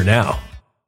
now.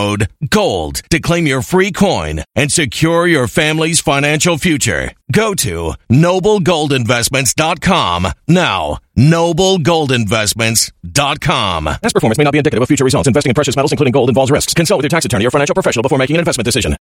code GOLD to claim your free coin and secure your family's financial future. Go to noblegoldinvestments.com now. Noblegoldinvestments.com. Past performance may not be indicative of future results. Investing in precious metals, including gold, involves risks. Consult with your tax attorney or financial professional before making an investment decision.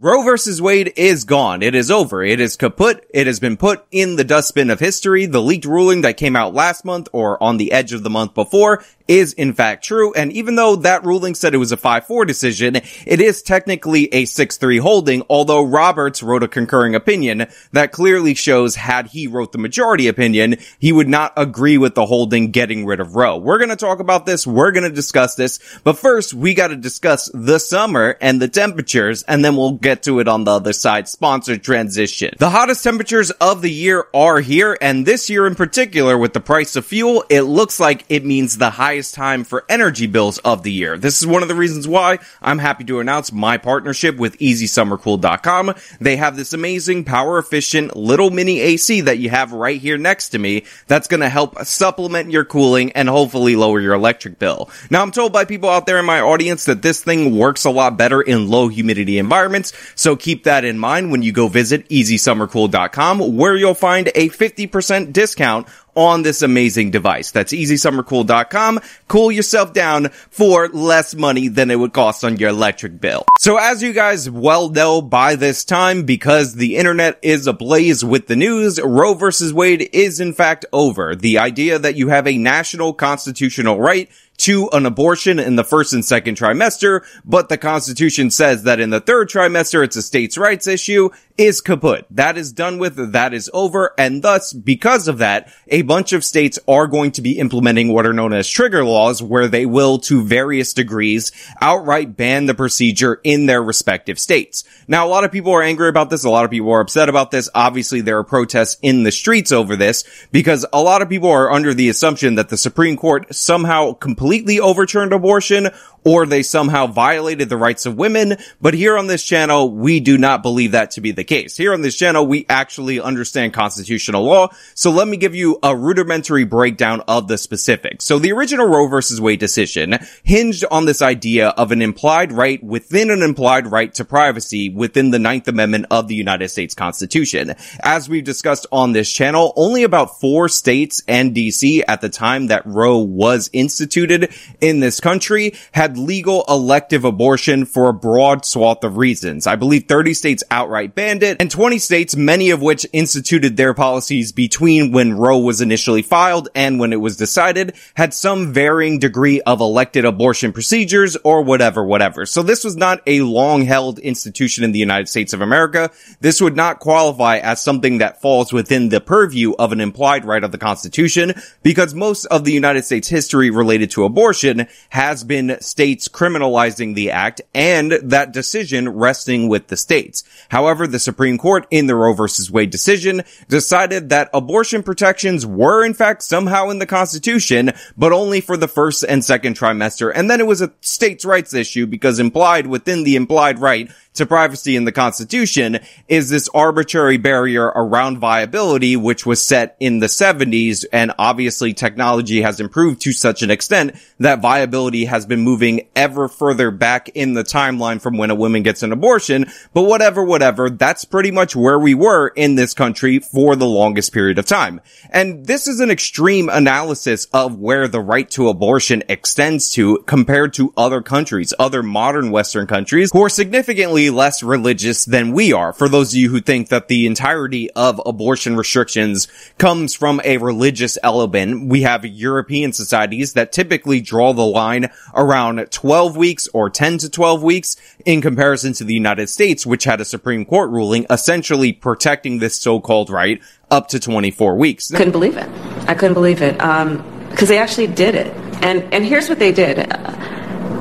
Roe versus Wade is gone. It is over. It is kaput. It has been put in the dustbin of history. The leaked ruling that came out last month or on the edge of the month before is in fact true. And even though that ruling said it was a 5-4 decision, it is technically a 6-3 holding, although Roberts wrote a concurring opinion that clearly shows had he wrote the majority opinion, he would not agree with the holding getting rid of Roe. We're going to talk about this. We're going to discuss this. But first, we got to discuss the summer and the temperatures, and then we'll get to it on the other side. Sponsored transition. The hottest temperatures of the year are here, and this year in particular, with the price of fuel, it looks like it means the highest highest time for energy bills of the year. This is one of the reasons why I'm happy to announce my partnership with EasySummerCool.com. They have this amazing, power efficient little mini AC that you have right here next to me that's going to help supplement your cooling and hopefully lower your electric bill. Now, I'm told by people out there in my audience that this thing works a lot better in low humidity environments, so keep that in mind when you go visit EasySummerCool.com where you'll find a 50% discount on this amazing device. That's easysummercool.com. Cool yourself down for less money than it would cost on your electric bill. So as you guys well know by this time, because the internet is ablaze with the news, Roe versus Wade is in fact over. The idea that you have a national constitutional right to an abortion in the first and second trimester, but the Constitution says that in the third trimester it's a states' rights issue, is kaput. That is done with, that is over, and thus, because of that, a bunch of states are going to be implementing what are known as trigger laws, where they will, to various degrees, outright ban the procedure in their respective states. Now, a lot of people are angry about this, a lot of people are upset about this, obviously there are protests in the streets over this, because a lot of people are under the assumption that the Supreme Court somehow completely overturned abortion, or they somehow violated the rights of women. But here on this channel, we do not believe that to be the case. Here on this channel, we actually understand constitutional law. So let me give you a rudimentary breakdown of the specifics. So the original Roe versus Wade decision hinged on this idea of an implied right within an implied right to privacy within the Ninth Amendment of the United States Constitution. As we've discussed on this channel, only about four states and DC at the time that Roe was instituted in this country had had legal elective abortion for a broad swath of reasons. I believe 30 states outright banned it, and 20 states, many of which instituted their policies between when Roe was initially filed and when it was decided, had some varying degree of elected abortion procedures or whatever, whatever. So this was not a long held institution in the United States of America. This would not qualify as something that falls within the purview of an implied right of the Constitution because most of the United States history related to abortion has been states criminalizing the act and that decision resting with the states. However, the Supreme Court in the Roe versus Wade decision decided that abortion protections were in fact somehow in the Constitution, but only for the first and second trimester. And then it was a states' rights issue because implied within the implied right to privacy in the Constitution is this arbitrary barrier around viability, which was set in the 70s. And obviously technology has improved to such an extent that viability has been moving ever further back in the timeline from when a woman gets an abortion. But whatever, whatever, that's pretty much where we were in this country for the longest period of time. And this is an extreme analysis of where the right to abortion extends to compared to other countries, other modern Western countries who are significantly less religious than we are. For those of you who think that the entirety of abortion restrictions comes from a religious element, we have European societies that typically draw the line around 12 weeks or 10 to 12 weeks in comparison to the United States, which had a Supreme Court ruling essentially protecting this so-called right up to 24 weeks. Couldn't believe it. I couldn't believe it. Um, because they actually did it. And, and here's what they did.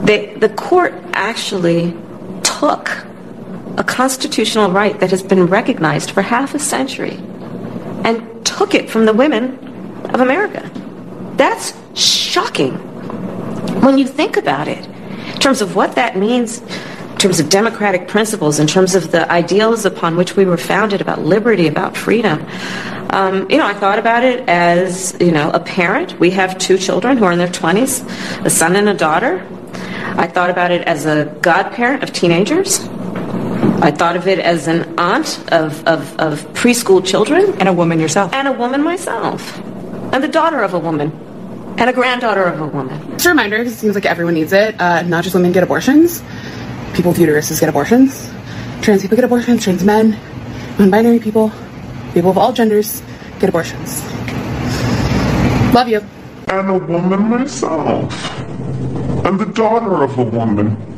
They, the court actually took a constitutional right that has been recognized for half a century and took it from the women of America. That's shocking when you think about it, in terms of what that means, in terms of democratic principles, in terms of the ideals upon which we were founded about liberty, about freedom. Um, you know, I thought about it as, you know, a parent. We have two children who are in their 20s, a son and a daughter. I thought about it as a godparent of teenagers. I thought of it as an aunt of, of, of preschool children. And a woman yourself. And a woman myself. And the daughter of a woman. And a granddaughter of a woman. Just a reminder, because it seems like everyone needs it. Uh, not just women get abortions. People with uteruses get abortions. Trans people get abortions. Trans men. Non-binary people. People of all genders get abortions. Love you. And a woman myself. And the daughter of a woman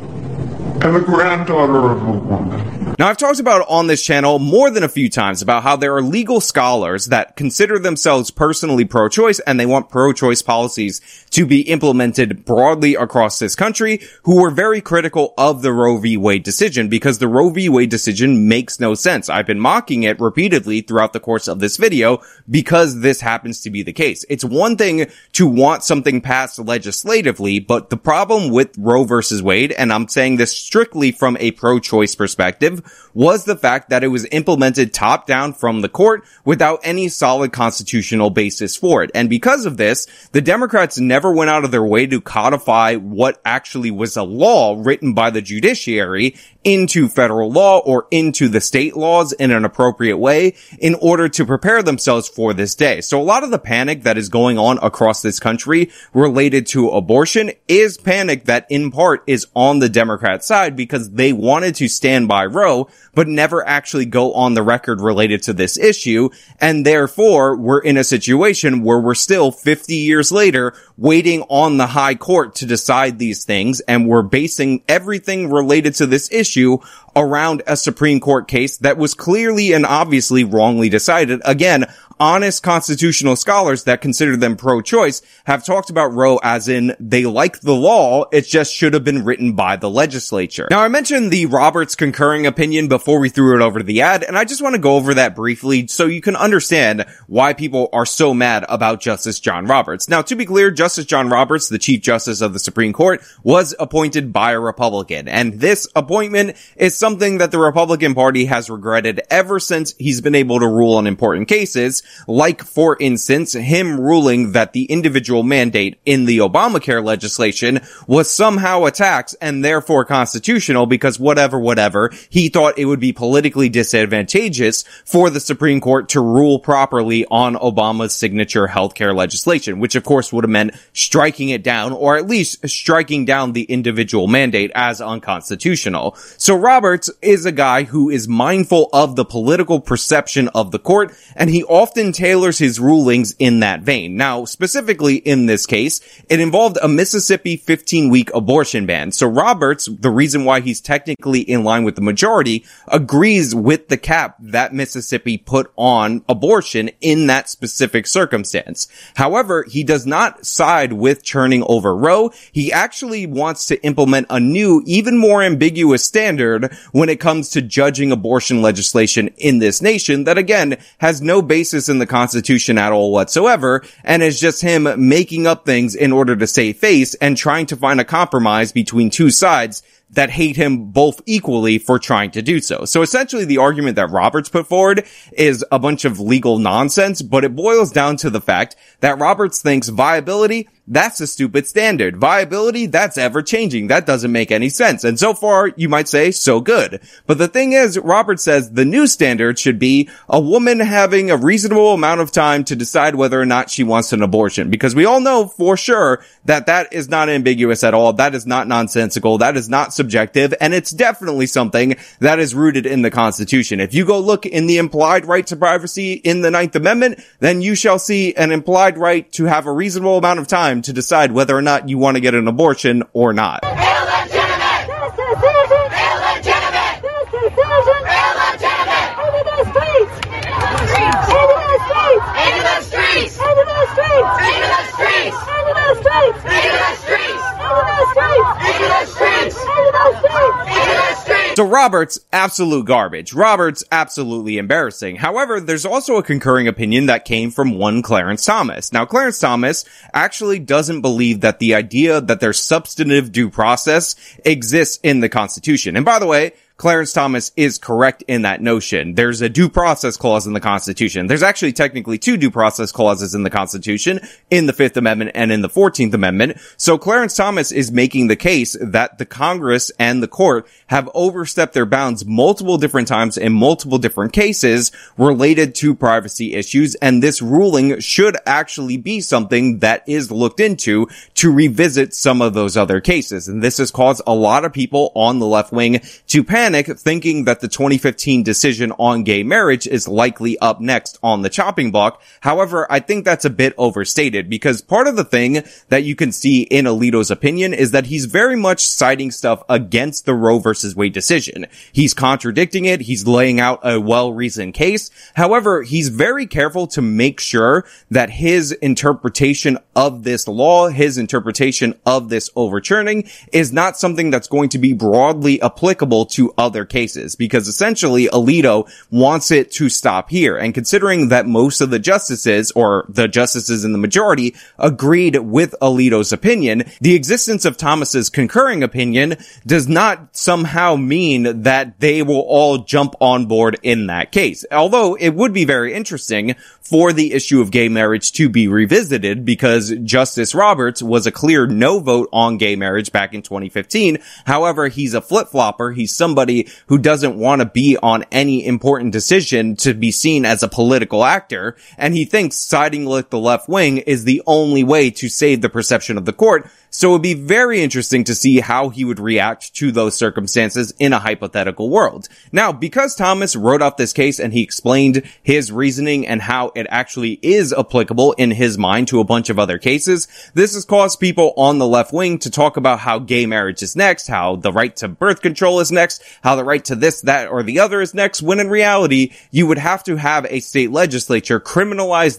and the granddaughter of a woman. Now, I've talked about on this channel more than a few times about how there are legal scholars that consider themselves personally pro-choice and they want pro-choice policies to be implemented broadly across this country who were very critical of the Roe v. Wade decision because the Roe v. Wade decision makes no sense. I've been mocking it repeatedly throughout the course of this video because this happens to be the case. It's one thing to want something passed legislatively, but the problem with Roe versus Wade, and I'm saying this strictly from a pro-choice perspective was the fact that it was implemented top down from the court without any solid constitutional basis for it. And because of this, the Democrats never went out of their way to codify what actually was a law written by the judiciary into federal law or into the state laws in an appropriate way in order to prepare themselves for this day. So a lot of the panic that is going on across this country related to abortion is panic that in part is on the Democrat side because they wanted to stand by Roe, but never actually go on the record related to this issue. And therefore we're in a situation where we're still 50 years later waiting on the high court to decide these things. And we're basing everything related to this issue issue around a Supreme Court case that was clearly and obviously wrongly decided. Again, honest constitutional scholars that consider them pro-choice have talked about Roe as in they like the law, it just should have been written by the legislature. Now I mentioned the Roberts concurring opinion before we threw it over to the ad, and I just want to go over that briefly so you can understand why people are so mad about Justice John Roberts. Now to be clear, Justice John Roberts, the Chief Justice of the Supreme Court, was appointed by a Republican, and this appointment is something that the Republican Party has regretted ever since he's been able to rule on important cases, like, for instance, him ruling that the individual mandate in the Obamacare legislation was somehow a tax and therefore constitutional because whatever, whatever, he thought it would be politically disadvantageous for the Supreme Court to rule properly on Obama's signature healthcare legislation, which of course would have meant striking it down or at least striking down the individual mandate as unconstitutional. So Roberts is a guy who is mindful of the political perception of the court and he often often tailors his rulings in that vein. Now, specifically in this case, it involved a Mississippi 15 week abortion ban. So Roberts, the reason why he's technically in line with the majority, agrees with the cap that Mississippi put on abortion in that specific circumstance. However, he does not side with churning over Roe. He actually wants to implement a new, even more ambiguous standard when it comes to judging abortion legislation in this nation that again has no basis in the Constitution at all whatsoever, and is just him making up things in order to save face and trying to find a compromise between two sides that hate him both equally for trying to do so. So essentially the argument that Roberts put forward is a bunch of legal nonsense, but it boils down to the fact that Roberts thinks viability that's a stupid standard. Viability, that's ever changing. That doesn't make any sense. And so far, you might say, so good. But the thing is, Roberts says the new standard should be a woman having a reasonable amount of time to decide whether or not she wants an abortion. Because we all know for sure that that is not ambiguous at all. That is not nonsensical. That is not subjective. And it's definitely something that is rooted in the Constitution. If you go look in the implied right to privacy in the Ninth Amendment, then you shall see an implied right to have a reasonable amount of time to decide whether or not you want to get an abortion or not. So Roberts, absolute garbage. Roberts, absolutely embarrassing. However, there's also a concurring opinion that came from one Clarence Thomas. Now, Clarence Thomas actually doesn't believe that the idea that there's substantive due process exists in the Constitution. And by the way, Clarence Thomas is correct in that notion. There's a due process clause in the Constitution. There's actually technically two due process clauses in the Constitution, in the Fifth Amendment and in the Fourteenth Amendment. So Clarence Thomas is making the case that the Congress and the court have overstepped their bounds multiple different times in multiple different cases related to privacy issues. And this ruling should actually be something that is looked into to revisit some of those other cases. And this has caused a lot of people on the left wing to panic thinking that the 2015 decision on gay marriage is likely up next on the chopping block. However, I think that's a bit overstated because part of the thing that you can see in Alito's opinion is that he's very much citing stuff against the Roe versus Wade decision. He's contradicting it. He's laying out a well-reasoned case. However, he's very careful to make sure that his interpretation of this law, his interpretation of this overturning is not something that's going to be broadly applicable to other cases because essentially Alito wants it to stop here. And considering that most of the justices or the justices in the majority agreed with Alito's opinion, the existence of Thomas's concurring opinion does not somehow mean that they will all jump on board in that case. Although it would be very interesting for the issue of gay marriage to be revisited because Justice Roberts was a clear no vote on gay marriage back in 2015. However, he's a flip-flopper. He's somebody who doesn't want to be on any important decision to be seen as a political actor. And he thinks siding with the left wing is the only way to save the perception of the court. So it would be very interesting to see how he would react to those circumstances in a hypothetical world. Now, because Thomas wrote off this case and he explained his reasoning and how it actually is applicable in his mind to a bunch of other cases, this has caused people on the left wing to talk about how gay marriage is next, how the right to birth control is next, how the right to this, that, or the other is next, when in reality, you would have to have a state legislature criminalize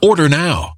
Order now.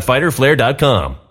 www.fighterflare.com.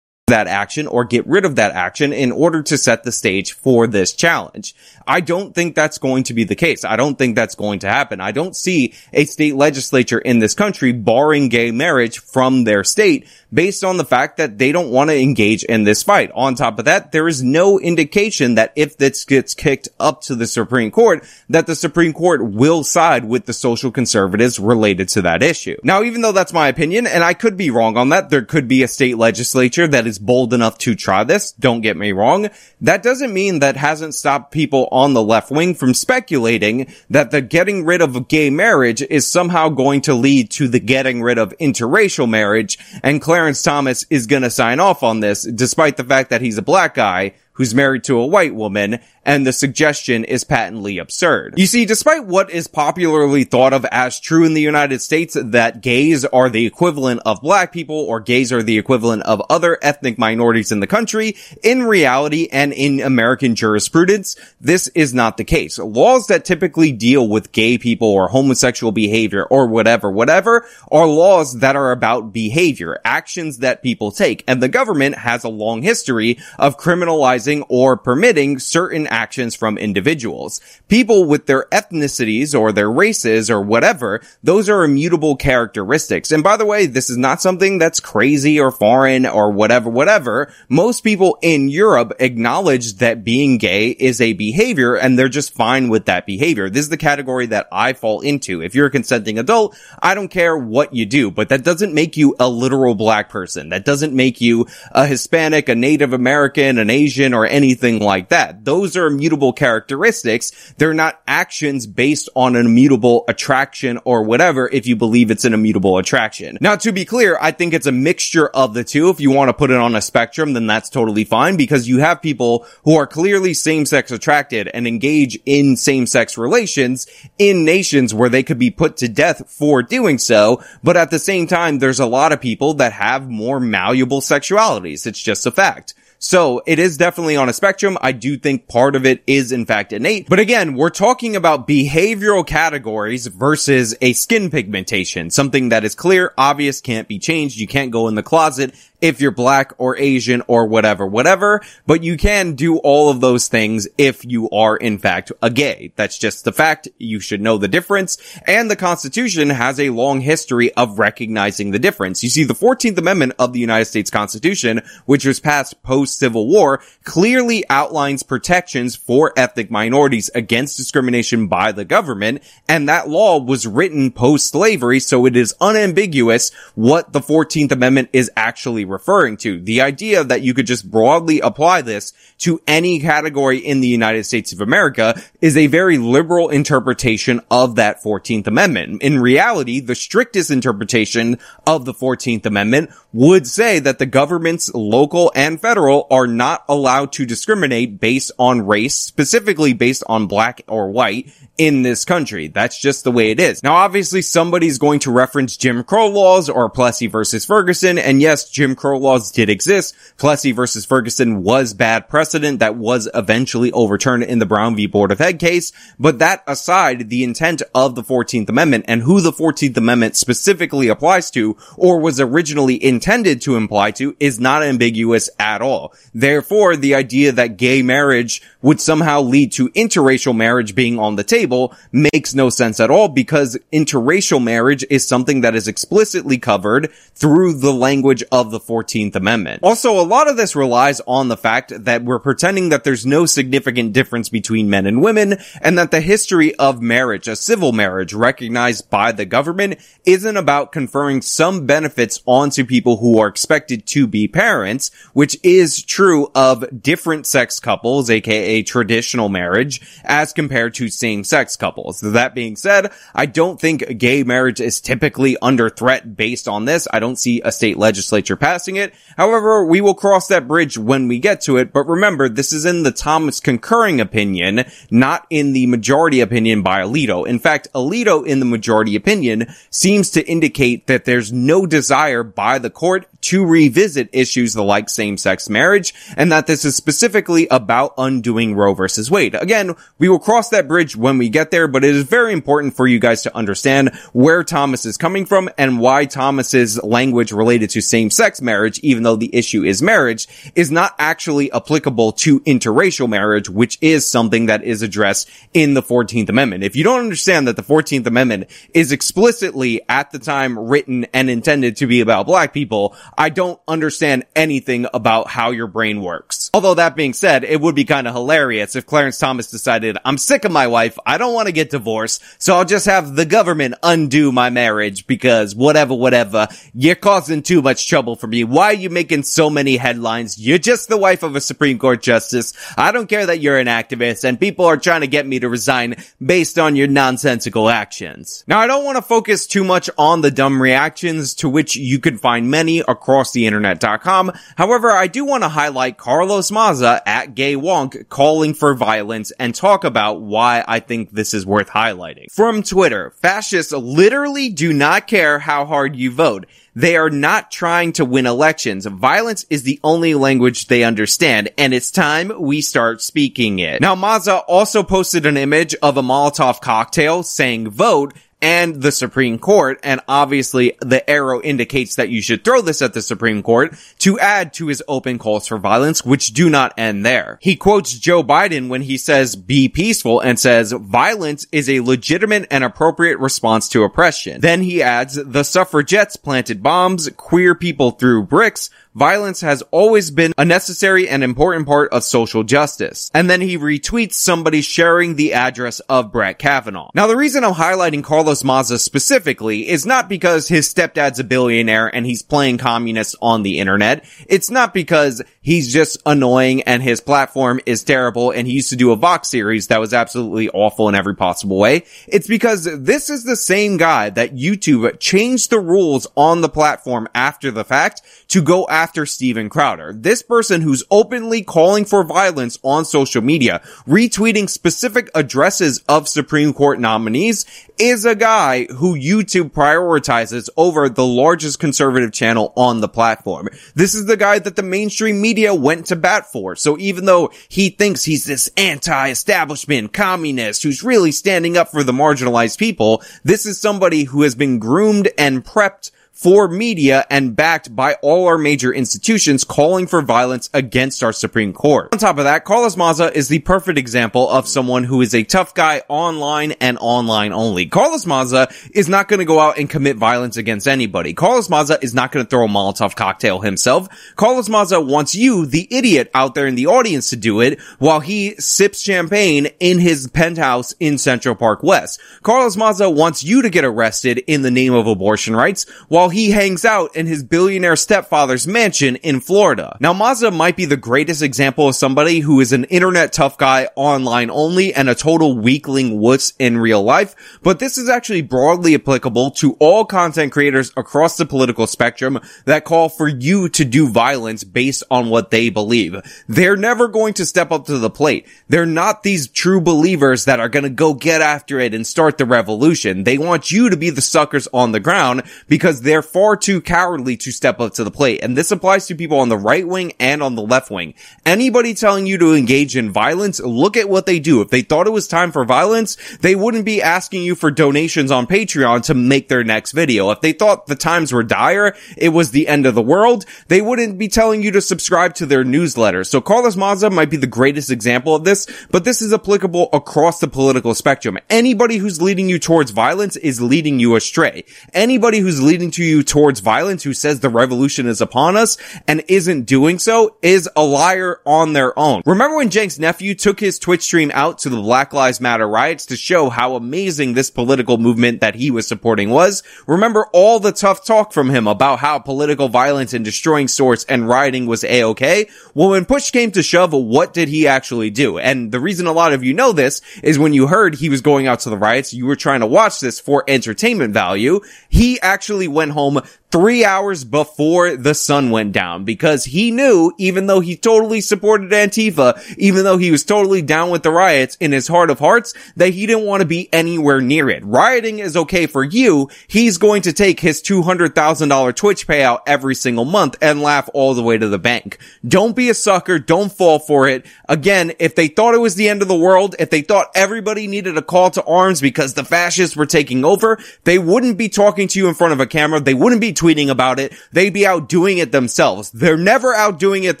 that action or get rid of that action in order to set the stage for this challenge. I don't think that's going to be the case. I don't think that's going to happen. I don't see a state legislature in this country barring gay marriage from their state based on the fact that they don't want to engage in this fight. On top of that, there is no indication that if this gets kicked up to the Supreme Court, that the Supreme Court will side with the social conservatives related to that issue. Now, even though that's my opinion, and I could be wrong on that, there could be a state legislature that is bold enough to try this. Don't get me wrong. That doesn't mean that hasn't stopped people on the left wing from speculating that the getting rid of gay marriage is somehow going to lead to the getting rid of interracial marriage and Clarence Thomas is going to sign off on this despite the fact that he's a black guy who's married to a white woman, and the suggestion is patently absurd. You see, despite what is popularly thought of as true in the United States, that gays are the equivalent of black people, or gays are the equivalent of other ethnic minorities in the country, in reality and in American jurisprudence, this is not the case. Laws that typically deal with gay people or homosexual behavior or whatever, whatever, are laws that are about behavior, actions that people take, and the government has a long history of criminalizing or permitting certain actions from individuals. People with their ethnicities or their races or whatever, those are immutable characteristics. And by the way, this is not something that's crazy or foreign or whatever, whatever. Most people in Europe acknowledge that being gay is a behavior and they're just fine with that behavior. This is the category that I fall into. If you're a consenting adult, I don't care what you do, but that doesn't make you a literal black person. That doesn't make you a Hispanic, a Native American, an Asian, or anything like that. Those are immutable characteristics. They're not actions based on an immutable attraction or whatever if you believe it's an immutable attraction. Now, to be clear, I think it's a mixture of the two. If you want to put it on a spectrum, then that's totally fine because you have people who are clearly same-sex attracted and engage in same-sex relations in nations where they could be put to death for doing so. But at the same time, there's a lot of people that have more malleable sexualities. It's just a fact. So it is definitely on a spectrum. I do think part of it is in fact innate. But again, we're talking about behavioral categories versus a skin pigmentation, something that is clear, obvious, can't be changed. You can't go in the closet if you're black or Asian or whatever, whatever, but you can do all of those things if you are in fact a gay. That's just the fact. You should know the difference. And the Constitution has a long history of recognizing the difference. You see, the 14th Amendment of the United States Constitution, which was passed post Civil War, clearly outlines protections for ethnic minorities against discrimination by the government. And that law was written post slavery. So it is unambiguous what the 14th Amendment is actually referring to. The idea that you could just broadly apply this to any category in the United States of America is a very liberal interpretation of that 14th Amendment. In reality, the strictest interpretation of the 14th Amendment would say that the governments, local and federal, are not allowed to discriminate based on race, specifically based on black or white in this country. That's just the way it is. Now, obviously, somebody's going to reference Jim Crow laws or Plessy versus Ferguson. And yes, Jim Crow laws did exist. Plessy versus Ferguson was bad precedent that was eventually overturned in the Brown v. Board of Ed case. But that aside, the intent of the 14th Amendment and who the 14th Amendment specifically applies to or was originally intended to imply to is not ambiguous at all. Therefore, the idea that gay marriage would somehow lead to interracial marriage being on the table makes no sense at all because interracial marriage is something that is explicitly covered through the language of the 14th Amendment. Also, a lot of this relies on the fact that we're pretending that there's no significant difference between men and women and that the history of marriage, a civil marriage recognized by the government isn't about conferring some benefits onto people who are expected to be parents, which is true of different sex couples, aka traditional marriage, as compared to same sex couples. That being said, I don't think gay marriage is typically under threat based on this. I don't see a state legislature passing it. However, we will cross that bridge when we get to it. But remember, this is in the Thomas concurring opinion, not in the majority opinion by Alito. In fact, Alito in the majority opinion seems to indicate that there's no desire by the court to revisit issues like same-sex marriage and that this is specifically about undoing Roe versus Wade. Again, we will cross that bridge when we get there, but it is very important for you guys to understand where Thomas is coming from and why Thomas's language related to same-sex marriage, even though the issue is marriage, is not actually applicable to interracial marriage, which is something that is addressed in the 14th Amendment. If you don't understand that the 14th Amendment is explicitly at the time written and intended to be about black people, I don't understand anything about how your brain works. Although that being said, it would be kind of hilarious if Clarence Thomas decided, I'm sick of my wife, I don't want to get divorced, so I'll just have the government undo my marriage because whatever, whatever, you're causing too much trouble for me. Why are you making so many headlines? You're just the wife of a Supreme Court justice. I don't care that you're an activist and people are trying to get me to resign based on your nonsensical actions. Now, I don't want to focus too much on the dumb reactions to which you can find many across the internet.com. However, I do want to highlight Carlos Maza at Gay Wonk calling for violence and talk about why I think this is worth highlighting. From Twitter, fascists literally do not care how hard you vote. They are not trying to win elections. Violence is the only language they understand, and it's time we start speaking it. Now, Maza also posted an image of a Molotov cocktail saying vote, and the Supreme Court, and obviously the arrow indicates that you should throw this at the Supreme Court to add to his open calls for violence, which do not end there. He quotes Joe Biden when he says, be peaceful and says, violence is a legitimate and appropriate response to oppression. Then he adds, the suffragettes planted bombs, queer people threw bricks, violence has always been a necessary and important part of social justice. And then he retweets somebody sharing the address of Brett Kavanaugh. Now the reason I'm highlighting Carlos Maza specifically is not because his stepdad's a billionaire and he's playing communist on the internet. It's not because he's just annoying and his platform is terrible and he used to do a Vox series that was absolutely awful in every possible way. It's because this is the same guy that YouTube changed the rules on the platform after the fact to go after Steven Crowder. This person who's openly calling for violence on social media, retweeting specific addresses of Supreme Court nominees is a guy who YouTube prioritizes over the largest conservative channel on the platform. This is the guy that the mainstream media went to bat for. So even though he thinks he's this anti-establishment communist who's really standing up for the marginalized people, this is somebody who has been groomed and prepped for media and backed by all our major institutions calling for violence against our Supreme Court. On top of that, Carlos Maza is the perfect example of someone who is a tough guy online and online only. Carlos Maza is not going to go out and commit violence against anybody. Carlos Maza is not going to throw a Molotov cocktail himself. Carlos Maza wants you, the idiot out there in the audience to do it while he sips champagne in his penthouse in Central Park West. Carlos Maza wants you to get arrested in the name of abortion rights while while he hangs out in his billionaire stepfather's mansion in Florida. Now, Maza might be the greatest example of somebody who is an internet tough guy online only and a total weakling wuss in real life, but this is actually broadly applicable to all content creators across the political spectrum that call for you to do violence based on what they believe. They're never going to step up to the plate. They're not these true believers that are going to go get after it and start the revolution. They want you to be the suckers on the ground because they're they're far too cowardly to step up to the plate. And this applies to people on the right wing and on the left wing. Anybody telling you to engage in violence, look at what they do. If they thought it was time for violence, they wouldn't be asking you for donations on Patreon to make their next video. If they thought the times were dire, it was the end of the world, they wouldn't be telling you to subscribe to their newsletter. So Carlos Maza might be the greatest example of this, but this is applicable across the political spectrum. Anybody who's leading you towards violence is leading you astray. Anybody who's leading to you towards violence, who says the revolution is upon us and isn't doing so is a liar on their own. Remember when Cenk's nephew took his Twitch stream out to the Black Lives Matter riots to show how amazing this political movement that he was supporting was? Remember all the tough talk from him about how political violence and destroying stores and rioting was a-okay? Well, when push came to shove, what did he actually do? And the reason a lot of you know this is when you heard he was going out to the riots, you were trying to watch this for entertainment value. He actually went home three hours before the sun went down because he knew, even though he totally supported Antifa, even though he was totally down with the riots in his heart of hearts, that he didn't want to be anywhere near it. Rioting is okay for you. He's going to take his $200,000 Twitch payout every single month and laugh all the way to the bank. Don't be a sucker. Don't fall for it. Again, if they thought it was the end of the world, if they thought everybody needed a call to arms because the fascists were taking over, they wouldn't be talking to you in front of a camera. They wouldn't be tweeting about it. They'd be out doing it themselves. They're never out doing it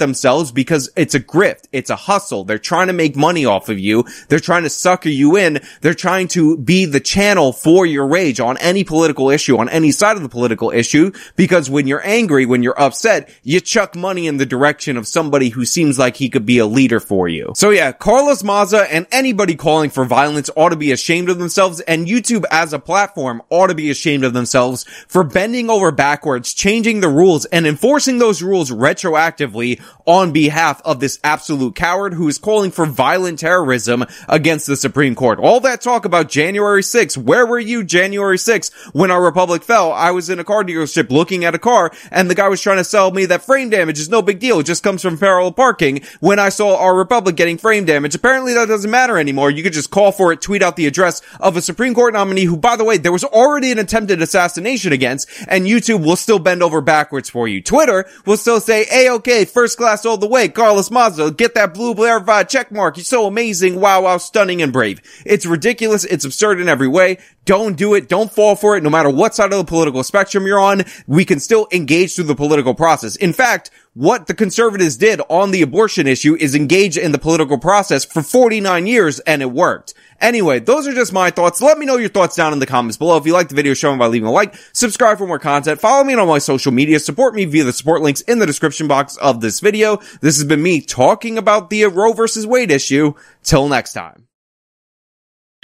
themselves because it's a grift. It's a hustle. They're trying to make money off of you. They're trying to sucker you in. They're trying to be the channel for your rage on any political issue, on any side of the political issue. Because when you're angry, when you're upset, you chuck money in the direction of somebody who seems like he could be a leader for you. So yeah, Carlos Maza and anybody calling for violence ought to be ashamed of themselves and YouTube as a platform ought to be ashamed of themselves for bending over backwards, changing the rules and enforcing those rules retroactively on behalf of this absolute coward who is calling for violent terrorism against the Supreme Court. All that talk about January 6th, where were you January 6th when our republic fell? I was in a car dealership looking at a car and the guy was trying to sell me that frame damage is no big deal. It just comes from parallel parking when I saw our republic getting frame damage. Apparently that doesn't matter anymore. You could just call for it, tweet out the address of a Supreme Court nominee who, by the way, there was already an attempted assassination against and YouTube will still bend over backwards for you. Twitter will still say, hey, okay, first class all the way. Carlos Maza, get that blue verified check mark. You're so amazing. Wow, wow, stunning and brave. It's ridiculous. It's absurd in every way. Don't do it. Don't fall for it. No matter what side of the political spectrum you're on, we can still engage through the political process. In fact, what the conservatives did on the abortion issue is engage in the political process for 49 years and it worked. Anyway, those are just my thoughts. Let me know your thoughts down in the comments below. If you like the video, show me by leaving a like, subscribe for more content, follow me on all my social media, support me via the support links in the description box of this video. This has been me talking about the Roe versus Wade issue. Till next time.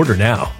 Order now.